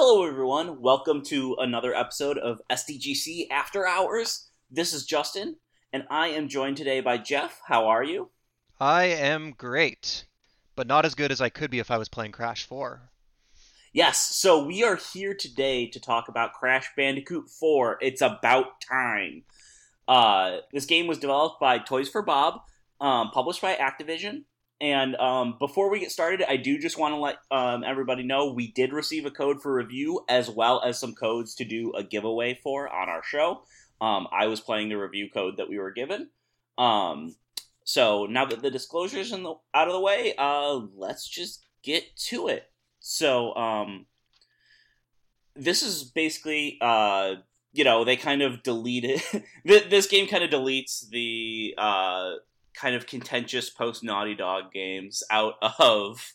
Hello, everyone. Welcome to another episode of SDGC After Hours. This is Justin, and I am joined today by Jeff. How are you? I am great, but not as good as I could be if I was playing Crash 4. Yes, so we are here today to talk about Crash Bandicoot 4. It's about time. Uh, this game was developed by Toys for Bob, um, published by Activision. And um, before we get started, I do just want to let um, everybody know we did receive a code for review as well as some codes to do a giveaway for on our show. Um, I was playing the review code that we were given. Um, so now that the disclosures in the, out of the way, uh, let's just get to it. So um, this is basically uh, you know they kind of deleted this game kind of deletes the uh, kind of contentious post Naughty Dog games out of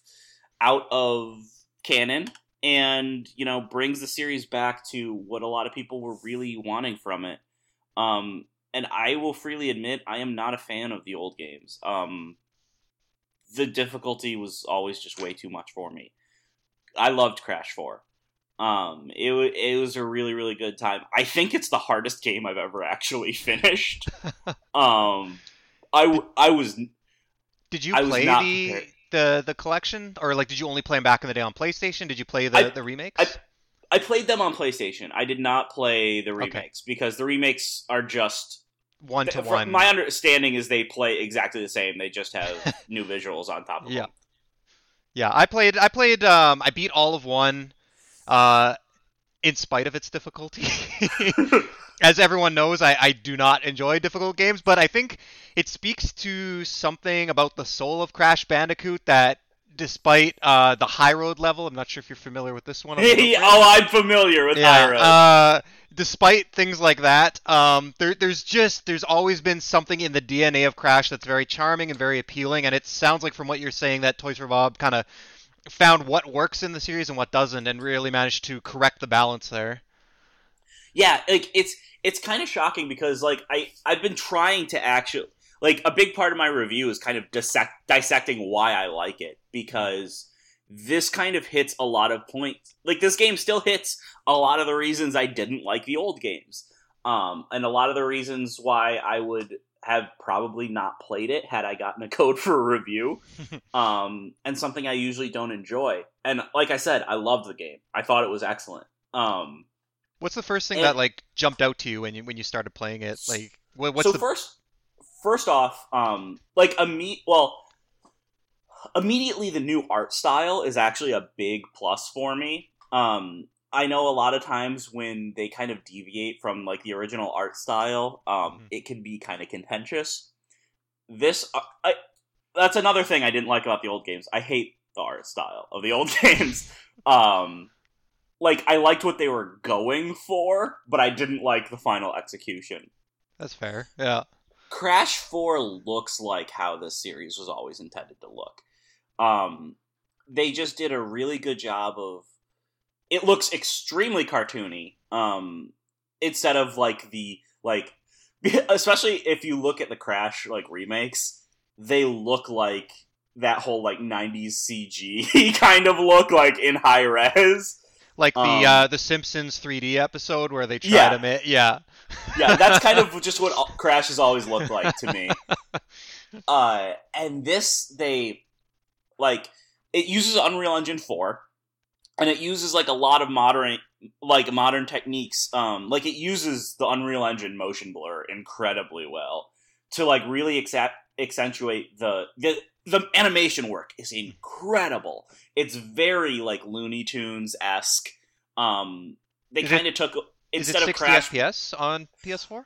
out of canon and you know brings the series back to what a lot of people were really wanting from it. Um and i will freely admit i am not a fan of the old games. Um the difficulty was always just way too much for me. I loved crash 4 um it, it was a really really good time. I think it's the hardest game i've ever actually finished. Um I, I was. Did you play the the the collection, or like did you only play them back in the day on PlayStation? Did you play the I, the remakes? I, I played them on PlayStation. I did not play the remakes okay. because the remakes are just one to one. My understanding is they play exactly the same. They just have new visuals on top of yeah. them. Yeah, I played. I played. Um, I beat all of one, uh, in spite of its difficulty. as everyone knows, I, I do not enjoy difficult games, but I think it speaks to something about the soul of Crash Bandicoot that despite uh, the high road level, I'm not sure if you're familiar with this one. Hey, oh, I'm familiar with yeah, high road. Uh, despite things like that, um, there, there's just there's always been something in the DNA of Crash that's very charming and very appealing, and it sounds like from what you're saying that Toys for Bob kind of found what works in the series and what doesn't, and really managed to correct the balance there. Yeah, like it's it's kind of shocking because like I I've been trying to actually like a big part of my review is kind of dissect, dissecting why I like it because this kind of hits a lot of points. Like this game still hits a lot of the reasons I didn't like the old games. Um, and a lot of the reasons why I would have probably not played it had I gotten a code for a review. um, and something I usually don't enjoy. And like I said, I loved the game. I thought it was excellent. Um, What's the first thing and, that like jumped out to you when you when you started playing it? Like, what's so the first? First off, um, like a well, immediately the new art style is actually a big plus for me. Um, I know a lot of times when they kind of deviate from like the original art style, um, mm-hmm. it can be kind of contentious. This, uh, I, that's another thing I didn't like about the old games. I hate the art style of the old games. Um, like I liked what they were going for, but I didn't like the final execution. That's fair. Yeah. Crash 4 looks like how this series was always intended to look. Um they just did a really good job of it looks extremely cartoony. Um instead of like the like especially if you look at the Crash like remakes, they look like that whole like 90s CG kind of look like in high res like the um, uh, the Simpsons 3D episode where they try yeah. to make yeah. yeah, that's kind of just what Crash has always looked like to me. Uh, and this they like it uses Unreal Engine 4 and it uses like a lot of modern like modern techniques um like it uses the Unreal Engine motion blur incredibly well to like really exa- accentuate the, the the animation work is incredible. It's very like Looney Tunes esque. Um, they kind of took instead is it 60 of Crash FPS on PS4.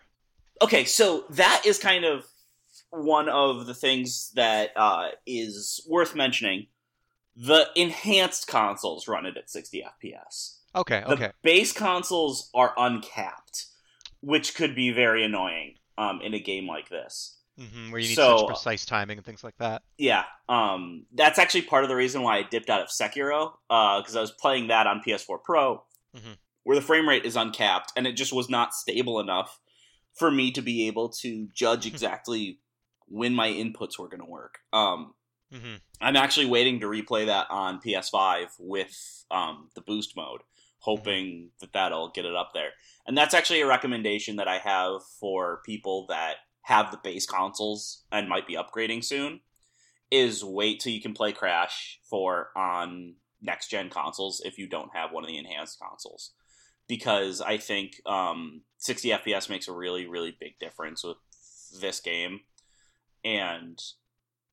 Okay, so that is kind of one of the things that uh, is worth mentioning. The enhanced consoles run it at 60 FPS. Okay, the okay. base consoles are uncapped, which could be very annoying um, in a game like this. Mm-hmm, where you need so, such precise timing and things like that. Yeah, um, that's actually part of the reason why I dipped out of Sekiro uh, because uh, I was playing that on PS4 Pro, mm-hmm. where the frame rate is uncapped, and it just was not stable enough for me to be able to judge exactly when my inputs were going to work. Um, mm-hmm. I'm actually waiting to replay that on PS5 with um, the boost mode, hoping that that'll get it up there. And that's actually a recommendation that I have for people that have the base consoles and might be upgrading soon is wait till you can play Crash 4 on next gen consoles if you don't have one of the enhanced consoles. Because I think um, 60 FPS makes a really, really big difference with this game. And,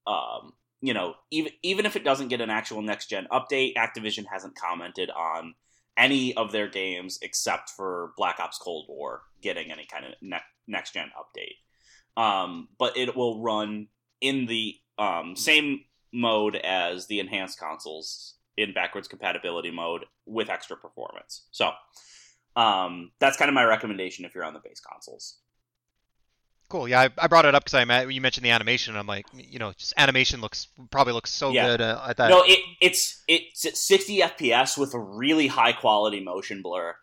um, you know, even, even if it doesn't get an actual next gen update, Activision hasn't commented on any of their games except for Black Ops Cold War getting any kind of ne- next gen update. Um, but it will run in the um, same mode as the enhanced consoles in backwards compatibility mode with extra performance. So um, that's kind of my recommendation if you're on the base consoles. Cool. Yeah, I, I brought it up because I you mentioned the animation. I'm like, you know, just animation looks probably looks so Yeah. good uh, at that. No, it, it's it's at 60 FPS with a really high quality motion blur,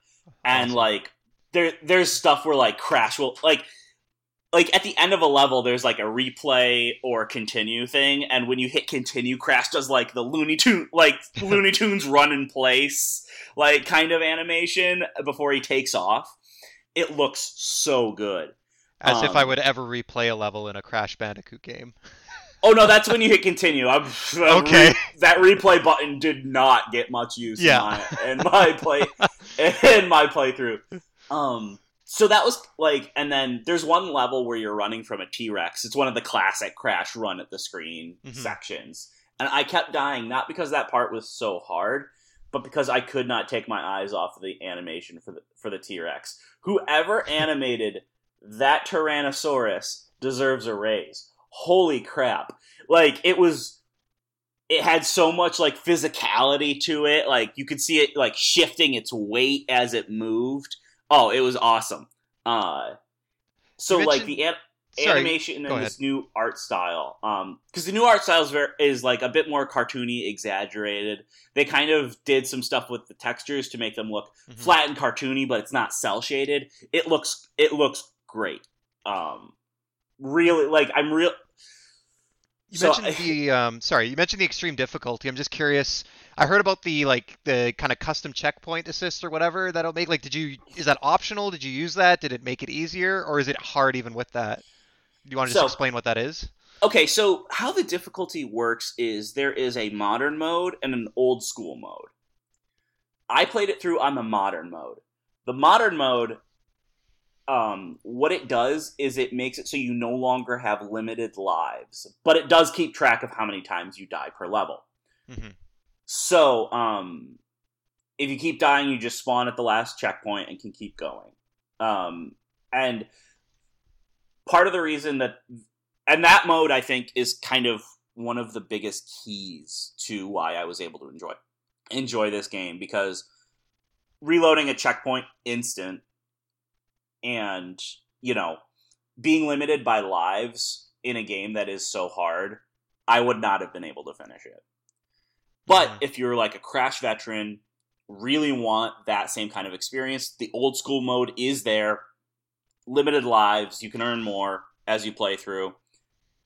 and Awesome. like there there's stuff where like Crash will like like at the end of a level there's like a replay or continue thing, and when you hit continue, Crash does like the Looney Tune like Looney Tunes run in place like kind of animation before he takes off. It looks so good. As if I um, would ever replay a level in a Crash Bandicoot game. Oh no, that's when you hit continue. I'm, Okay. that replay button did not get much use Yeah. in my in my play in my playthrough. Um, so that was like, and then there's one level where you're running from a T Rex. It's one of the classic crash run at the screen Mhm. sections, and I kept dying not because that part was so hard, but because I could not take my eyes off of the animation for the for the T Rex. Whoever animated that Tyrannosaurus deserves a raise. Holy crap! Like it was it had so much like physicality to it like you could see it like shifting its weight as it moved oh it was awesome uh so like the an- animation and this new art style um because the new art style is, very, is like a bit more cartoony exaggerated they kind of did some stuff with the textures to make them look Mhm. flat and cartoony but it's not cel shaded it looks it looks great um really like i'm real You So, mentioned the um, sorry, you mentioned the extreme difficulty. I'm just curious. I heard about the like the kind of custom checkpoint assist or whatever that'll make. Like, did you is that optional? Did you use that? Did it make it easier, or is it hard even with that? Do you want to just So- explain what that is? Okay, so how the difficulty works is there is a modern mode and an old school mode. I played it through on the modern mode. The modern mode, um, what it does is it makes it so you no longer have limited lives, but it does keep track of how many times you die per level. Mm-hmm. So, um, if you keep dying, you just spawn at the last checkpoint and can keep going. Um, and part of the reason that, and that mode, I think, is kind of one of the biggest keys to why I was able to enjoy enjoy this game because reloading a checkpoint instant and you know being limited by lives in a game that is so hard i would not have been able to finish it. But if you're like a crash veteran really want that same kind of experience the old school mode is there limited lives you can earn more as you play through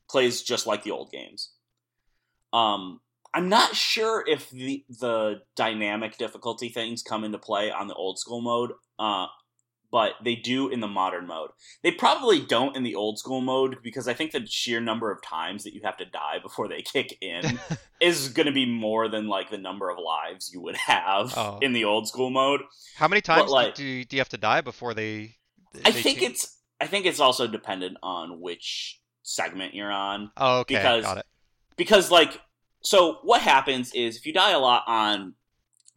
plays just like the old games. Um i'm not sure if the the dynamic difficulty things come into play on the old school mode uh but they do in the modern mode they probably don't in the old school mode because i think the sheer number of times that you have to die before they kick in is going to be more than like the number of lives you would have Oh. in the old school mode How many times like- do, do you have to die before they? i think it's i think it's also dependent on which segment you're on Oh, okay, because- got it. because like so what happens is if you die a lot on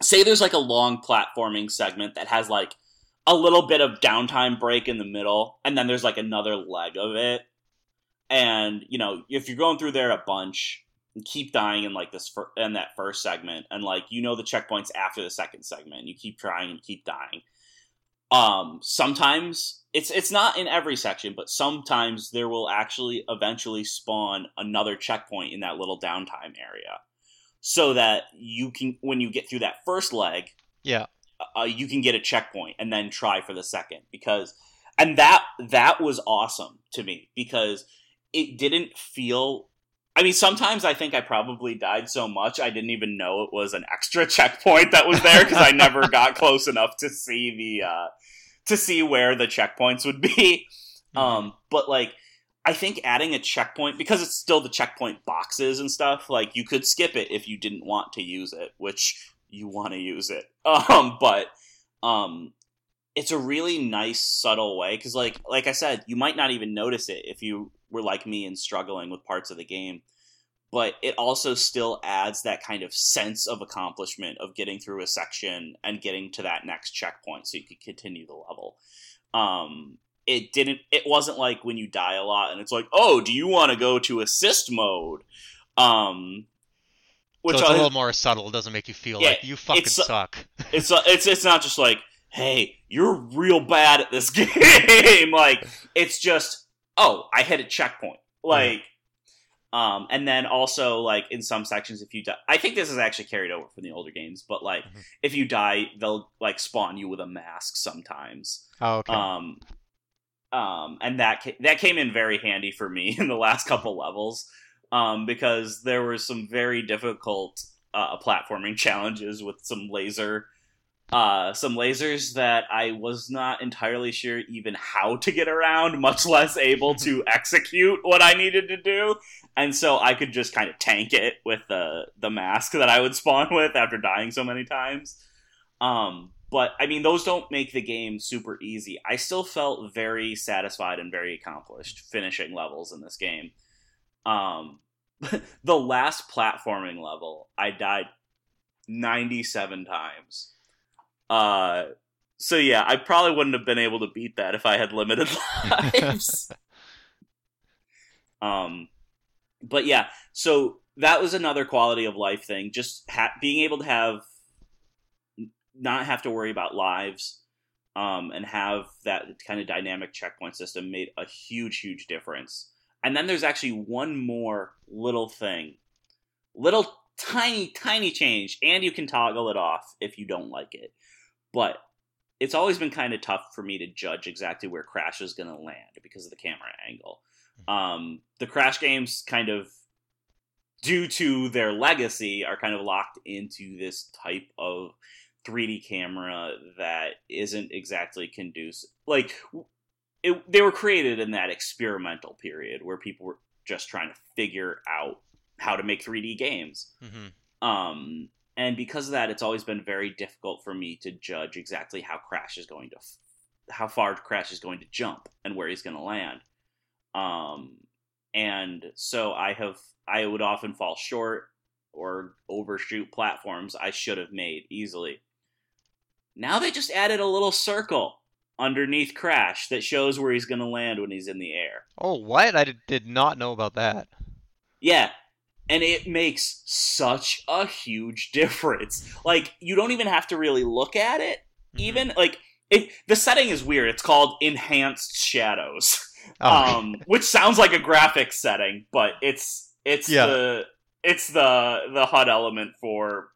say there's like a long platforming segment that has like a little bit of downtime break in the middle and then there's like another leg of it. And you know if you're going through there a bunch and keep dying in like this fir- in that first segment and like you know the checkpoints after the second segment. You keep trying and keep dying. Um sometimes it's it's not in every section but sometimes there will actually eventually spawn another checkpoint in that little downtime area so that you can when you get through that first leg Yeah. Uh, you can get a checkpoint and then try for the second because and that that was awesome to me because it didn't feel I mean, sometimes I think I probably died so much I didn't even know it was an extra checkpoint that was there because I never got close enough to see the uh, to see where the checkpoints would be. Mm-hmm. Um, but like, I think adding a checkpoint because it's still the checkpoint boxes and stuff. Like, you could skip it if you didn't want to use it, which you want to use it. Um, but um, it's a really nice subtle way because, like, like I said, you might not even notice it if you were like me and struggling with parts of the game but it also still adds that kind of sense of accomplishment of getting through a section and getting to that next checkpoint so you could continue the level um, it didn't it wasn't like when you die a lot and it's like oh do you want to go to assist mode um which so it's I, a little more subtle it doesn't make you feel yeah, like you fucking it's, suck it's it's it's not just like hey you're real bad at this game like it's just oh, I hit a checkpoint. Like, um, and then also like in some sections, if you die, I think this is actually carried over from the older games, but like mm-hmm. if you die, they'll like spawn you with a mask sometimes. Oh, okay. Um, um, and that ca- that came in very handy for me in the last couple levels, um, because there were some very difficult uh, platforming challenges with some laser uh, some lasers that I was not entirely sure even how to get around, much less able to execute what I needed to do. And so I could just kind of tank it with the the mask that I would spawn with after dying so many times. Um, but I mean, those don't make the game super easy. I still felt very satisfied and very accomplished finishing levels in this game. Um, the last platforming level, I died 97 times uh, so yeah, I probably wouldn't have been able to beat that if I had limited lives. um, but yeah, so that was another quality of life thing. Just ha- being able to have not have to worry about lives, um, and have that kind of dynamic checkpoint system made a huge, huge difference. And then there's actually one more little thing, little tiny, tiny change, and you can toggle it off if you don't like it. But it's always been kind of tough for me to judge exactly where Crash is going to land because of the camera angle. Mm-hmm. Um, the Crash games kind of, due to their legacy, are kind of locked into this type of 3D camera that isn't exactly conducive. Like, it, they were created in that experimental period where people were just trying to figure out how to make 3D games. Mm-hmm. Um, and because of that, it's always been very difficult for me to judge exactly how Crash is going to, how far Crash is going to jump and where he's going to land. Um, and so I have, I would often fall short or overshoot platforms I should have made easily. Now they just added a little circle underneath Crash that shows where he's going to land when he's in the air. Oh, what? I did not know about that. Yeah, and it makes such a huge difference. Like you don't even have to really look at it. Mm-hmm. Even like it, the setting is weird. It's called enhanced shadows, oh. um, which sounds like a graphics setting, but it's it's yeah. the it's the the HUD element for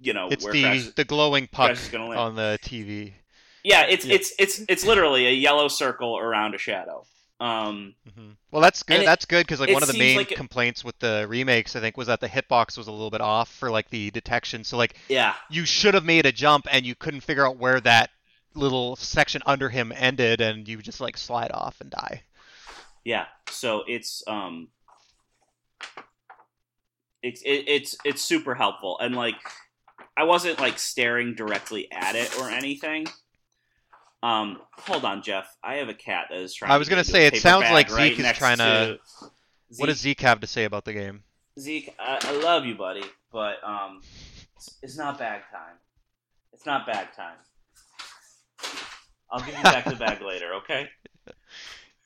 you know it's the Crash, the glowing puck on the TV. Yeah, it's yeah. it's it's it's literally a yellow circle around a shadow. Um, mm-hmm. Well, that's good. It, that's good because like one of the main like it, complaints with the remakes, I think, was that the hitbox was a little bit off for like the detection. So like, yeah, you should have made a jump and you couldn't figure out where that little section under him ended, and you just like slide off and die. Yeah. So it's um, it's it, it's it's super helpful, and like, I wasn't like staring directly at it or anything um, hold on, Jeff. I have a cat that is trying. I was going to say it sounds like Zeke is trying to. Zeke. What does Zeke have to say about the game? Zeke, I, I love you, buddy, but um, it's, it's, not bag time. It's not bag time. I'll give you back the bag later, okay?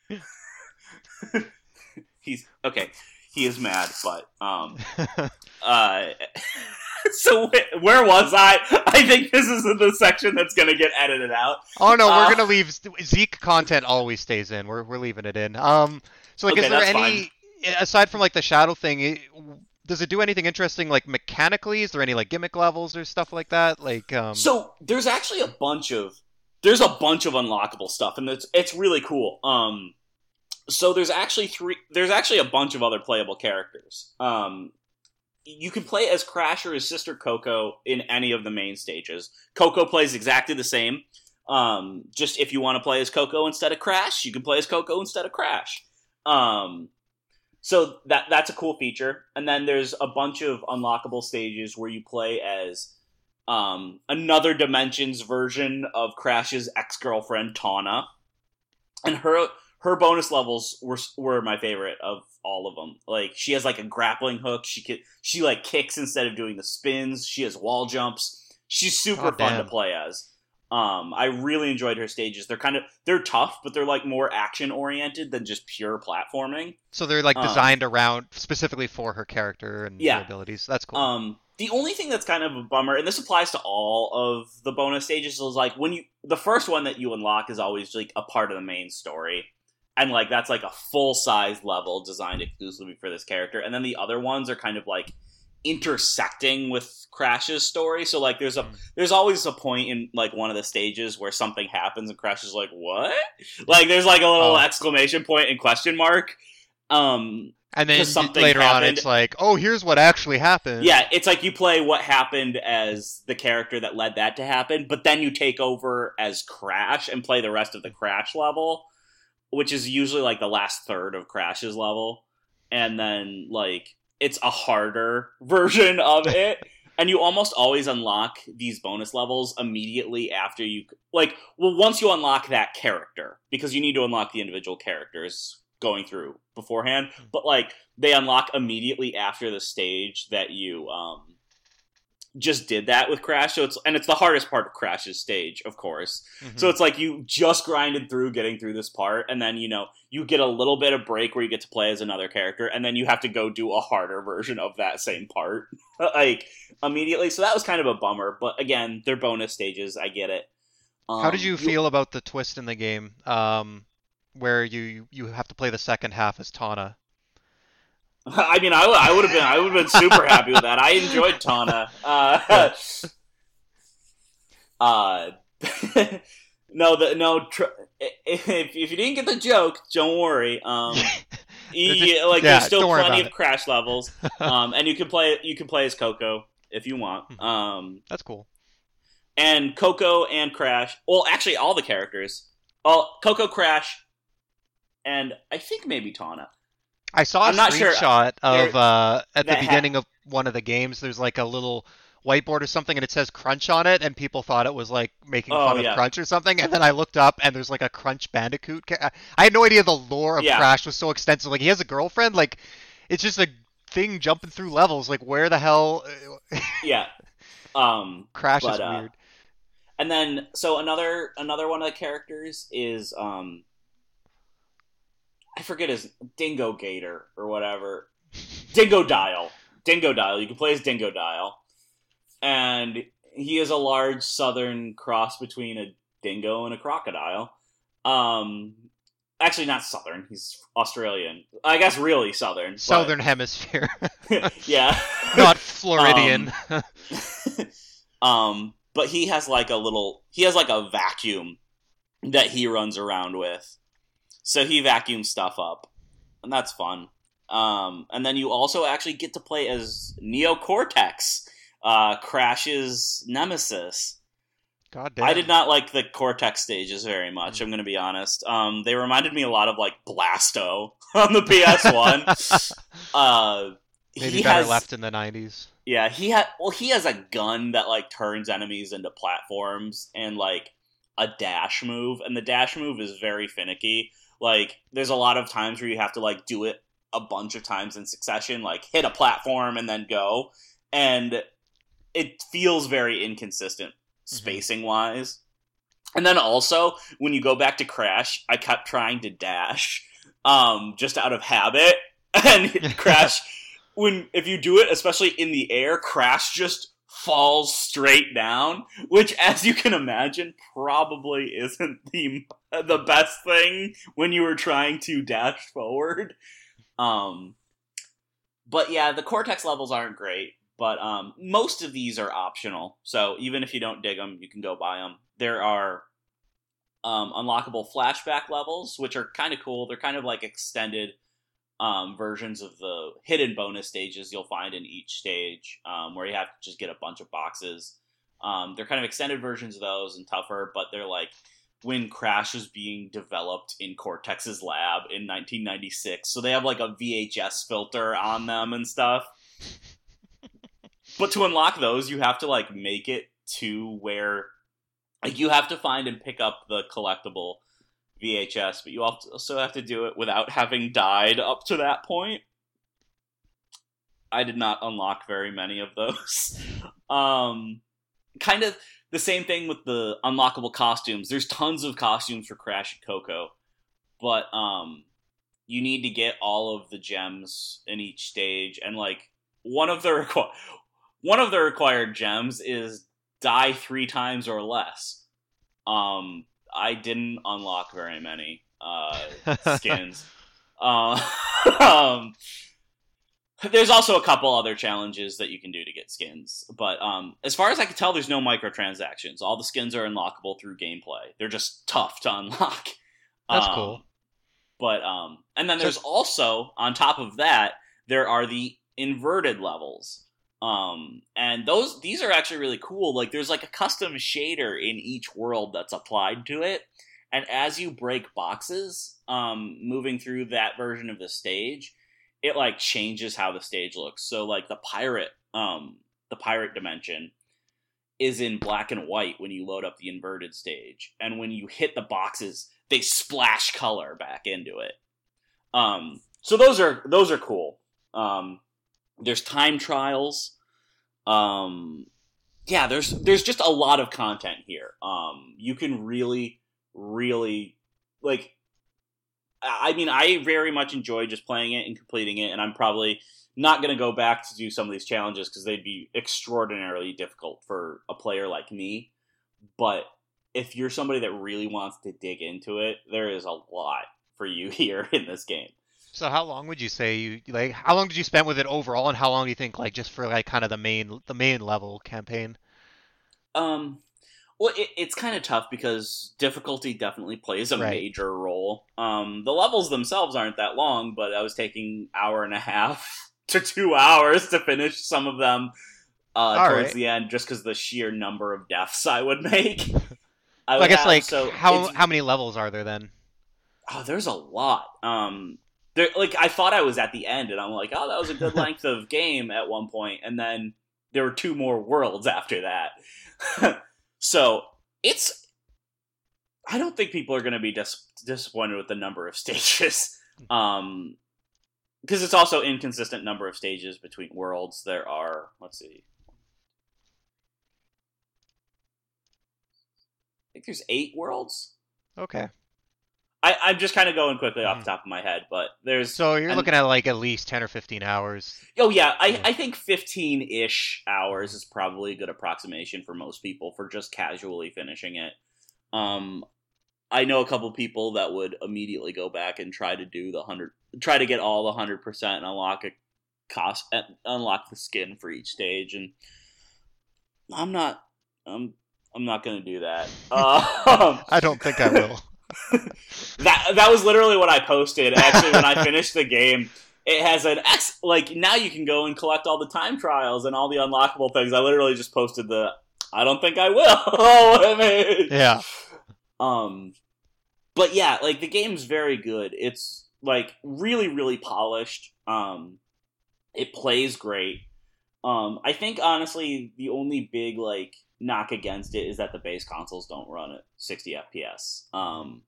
He's okay. He is mad, but um, uh. so where was I? I think this is the section that's going to get edited out. Oh no, uh, we're going to leave Zeke content always stays in. We're we're leaving it in. Um, so like, okay, is there any fine. aside from like the shadow thing? Does it do anything interesting like mechanically? Is there any like gimmick levels or stuff like that? Like, um... so there's actually a bunch of there's a bunch of unlockable stuff, and it's it's really cool. Um, so there's actually three. There's actually a bunch of other playable characters. Um, you can play as Crash or his sister Coco in any of the main stages. Coco plays exactly the same. Um, just if you want to play as Coco instead of Crash, you can play as Coco instead of Crash. Um, so that that's a cool feature. And then there's a bunch of unlockable stages where you play as um, another dimensions version of Crash's ex girlfriend Tawna and her her bonus levels were were my favorite of all of them. Like she has like a grappling hook. She could she like kicks instead of doing the spins. She has wall jumps. She's super Oh, fun to play as. Um, I really enjoyed her stages. They're kind of they're tough, but they're like more action oriented than just pure platforming. So they're like Um, designed around specifically for her character and Yeah. her abilities. That's cool. Um, the only thing that's kind of a bummer, and this applies to all of the bonus stages, is like when you the first one that you unlock is always like a part of the main story, and like that's like a full size level designed exclusively for this character, and then the other ones are kind of like intersecting with Crash's story. So like there's a Hmm. there's always a point in like one of the stages where something happens and Crash is like what? Like there's like a little Oh. exclamation point and question mark. Um, and then something later on, it's like, oh, here's what actually happened. yeah, it's like you play what happened as the character that led that to happen, but then you take over as Crash and play the rest of the Crash level, which is usually like the last third of Crash's level. And then like it's a harder version of it. and you almost always unlock these bonus levels immediately after you like well once you unlock that character because you need to unlock the individual characters going through beforehand but like they unlock immediately after the stage that you um just did that with crash so it's and it's the hardest part of crash's stage of course Mhm. so it's like you just grinded through getting through this part, and then you know you get a little bit of break where you get to play as another character, and then you have to go do a harder version of that same part, like immediately. So that was kind of a bummer, but again, they're bonus stages. I get it. Um, How did you feel about the twist in the game, um, where you you have to play the second half as Tawna? I mean, I, would- I would have been I would have been super happy with that. I enjoyed Tawna. Uh, uh, no, the no. Tr- if, if you didn't get the joke, don't worry. Um, he, like Yeah, there's still plenty of crash levels. Um, and you can play you can play as Coco if you want. Hmm. Um, That's cool. and Coco and Crash. Well, actually, all the characters. Oh, Coco, Crash, and I think maybe Tawna. I saw a I'm not sure. screenshot of uh, at the that ha- beginning of one of the games. There's like a little whiteboard or something, and it says Crunch on it, and people thought it was like making Oh, fun yeah. of Crunch or something. And then I looked up, and there's like a Crunch Bandicoot. Ca- I had no idea the lore of Yeah. Crash was so extensive. Like he has a girlfriend. Like it's just a thing jumping through levels. Like where the hell Yeah. Um, Crash is But, uh, weird. and then so another another one of the characters is um, I forget his Dingo Gator or whatever. Dingodile. Dingo Dial. You can play as Dingodile. And he is a large southern cross between a dingo and a crocodile. Um actually not southern, he's Australian. I guess really southern. but- Southern Hemisphere, yeah. not Floridian. um but he has like a little he has like a vacuum that he runs around with. So he vacuums stuff up. And that's fun. Um and then you also actually get to play as Neocortex, uh Crash's nemesis. God damn. I did not like the Cortex stages very much, I'm going to be honest. Um they reminded me a lot of like Blasto on the PS1. uh Maybe he better has, left in the '90s. yeah, he had well, he has a gun that like turns enemies into platforms and like a dash move, and the dash move is very finicky. Like, there's a lot of times where you have to like do it a bunch of times in succession, like hit a platform and then go, and it feels very inconsistent spacing wise. And then also when you go back to Crash, I kept trying to dash, um, just out of habit, and Crash when if you do it, especially in the air, Crash just falls straight down, which, as you can imagine, probably isn't the the best thing when you were trying to dash forward. Um, but yeah, the Cortex levels aren't great, but um, most of these are optional. So even if you don't dig them, you can go buy them. There are um, unlockable flashback levels, which are kind of cool. They're kind of like extended um, versions of the hidden bonus stages you'll find in each stage, um, where you have to just get a bunch of boxes. Um, they're kind of extended versions of those and tougher, but they're like when Crash was being developed in Cortex's lab in 1996. So they have like a VHS filter on them and stuff. but to unlock those, you have to like make it to where like you have to find and pick up the collectible VHS, but you also have to do it without having died up to that point. I did not unlock very many of those. um, kind of the same thing with the unlockable costumes. There's tons of costumes for Crash and Coco, but um, you need to get all of the gems in each stage, and like one of the requ- one of the required gems is die three times or less. Um, I didn't unlock very many uh, skins. uh, um, there's also a couple other challenges that you can do to get skins, but um, as far as I can tell, there's no microtransactions. All the skins are unlockable through gameplay. They're just tough to unlock. That's um, cool. But um, and then So- there's also on top of that there are the inverted levels. Um, and those these are actually really cool. Like there's like a custom shader in each world that's applied to it, and as you break boxes, um, moving through that version of the stage, it like changes how the stage looks. So like the pirate, um, the pirate dimension is in black and white when you load up the inverted stage, and when you hit the boxes, they splash color back into it. Um, so those are those are cool. Um, there's time trials. Um, yeah, there's there's just a lot of content here. Um, you can really, really like. I mean, I very much enjoy just playing it and completing it, and I'm probably not going to go back to do some of these challenges because they'd be extraordinarily difficult for a player like me. But if you're somebody that really wants to dig into it, there is a lot for you here in this game. So how long would you say you like? How long did you spend with it overall, and how long do you think like just for like kind of the main the main level campaign? Um, well, it, it's kind of tough because difficulty definitely plays a Right. major role. Um, the levels themselves aren't that long, but I was taking hour and a half to two hours to finish some of them uh, towards right. the end, just because the sheer number of deaths I would make. I, I, would guess have- like so how how many levels are there then? Oh, there's a lot. Um, there, like I thought I was at the end, and I'm like, oh, that was a good length of game at one point, and then there were two more worlds after that. so it's. I don't think people are going to be dis- disappointed with the number of stages, um, because it's also inconsistent number of stages between worlds. There are, let's see, I think there's eight worlds. Okay, I, I'm just kind of going quickly off the top of my head, but there's so you're and- looking at like at least ten or fifteen hours. oh yeah, I, Yeah. I think 15 ish hours is probably a good approximation for most people for just casually finishing it. Um, I know a couple people that would immediately go back and try to do the hundred, try to get all the hundred percent and unlock a cost, uh, unlock the skin for each stage, and I'm not, I'm, I'm not gonna do that. Um, I don't think I will. that that was literally what I posted. Actually, when I finished the game, it has an X. Like now, you can go and collect all the time trials and all the unlockable things. I literally just posted the. I don't think I will. oh, I mean, yeah, um, but yeah, like the game's very good. It's like really, really polished. Um, it plays great. Um, I think honestly, the only big like knock against it is that the base consoles don't run at 60 FPS. Um,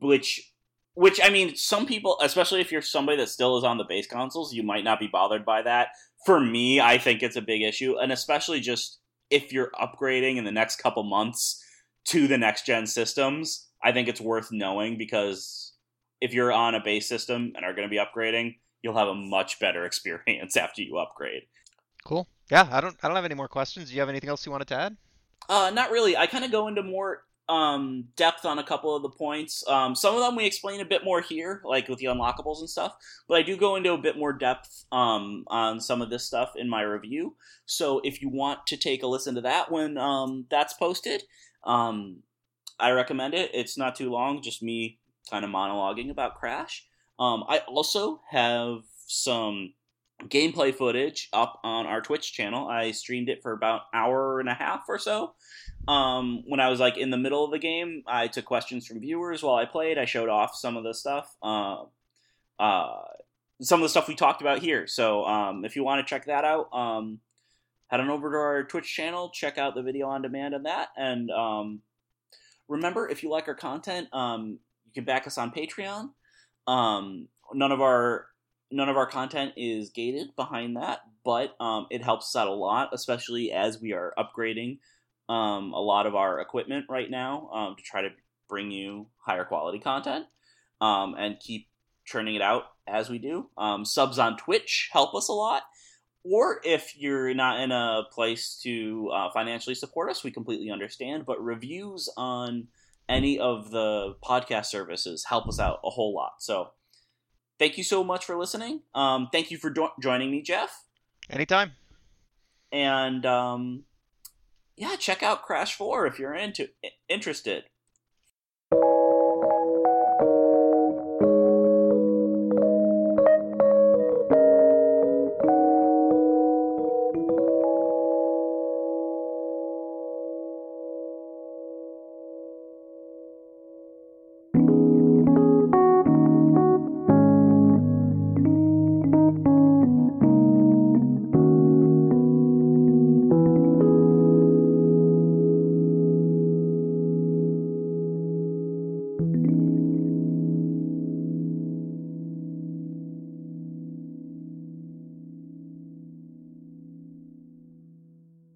which, which I mean, some people, especially if you're somebody that still is on the base consoles, you might not be bothered by that. For me, I think it's a big issue, and especially just if you're upgrading in the next couple months to the next gen systems, I think it's worth knowing because if you're on a base system and are going to be upgrading, you'll have a much better experience after you upgrade. cool. Yeah, I don't I don't have any more questions. Do you have anything else you wanted to add? Uh, not really. I kind of go into more um, depth on a couple of the points. Um, some of them we explain a bit more here, like with the unlockables and stuff. But I do go into a bit more depth um, on some of this stuff in my review. So if you want to take a listen to that when um, that's posted, um, I recommend it. It's not too long, just me kind of monologuing about Crash. Um, I also have some gameplay footage up on our Twitch channel. I streamed it for about hour and a half or so. Um, when I was like in the middle of the game, I took questions from viewers while I played. I showed off some of the stuff, uh, uh, some of the stuff we talked about here. So um, if you want to check that out, um, head on over to our Twitch channel, check out the video on demand on that, and um, remember if you like our content, um, you can back us on Patreon. None of our none of our content is gated behind that, but um, it helps us out a lot, especially as we are upgrading um, a lot of our equipment right now um, to try to bring you higher quality content um, and keep churning it out as we do. Um, subs on Twitch help us a lot. Or if you're not in a place to uh, financially support us, we completely understand. But reviews on any of the podcast services help us out a whole lot. So thank you so much for listening. Um, thank you for jo- joining me, Jeff. Anytime. And um, yeah, check out Crash Four if you're into interested.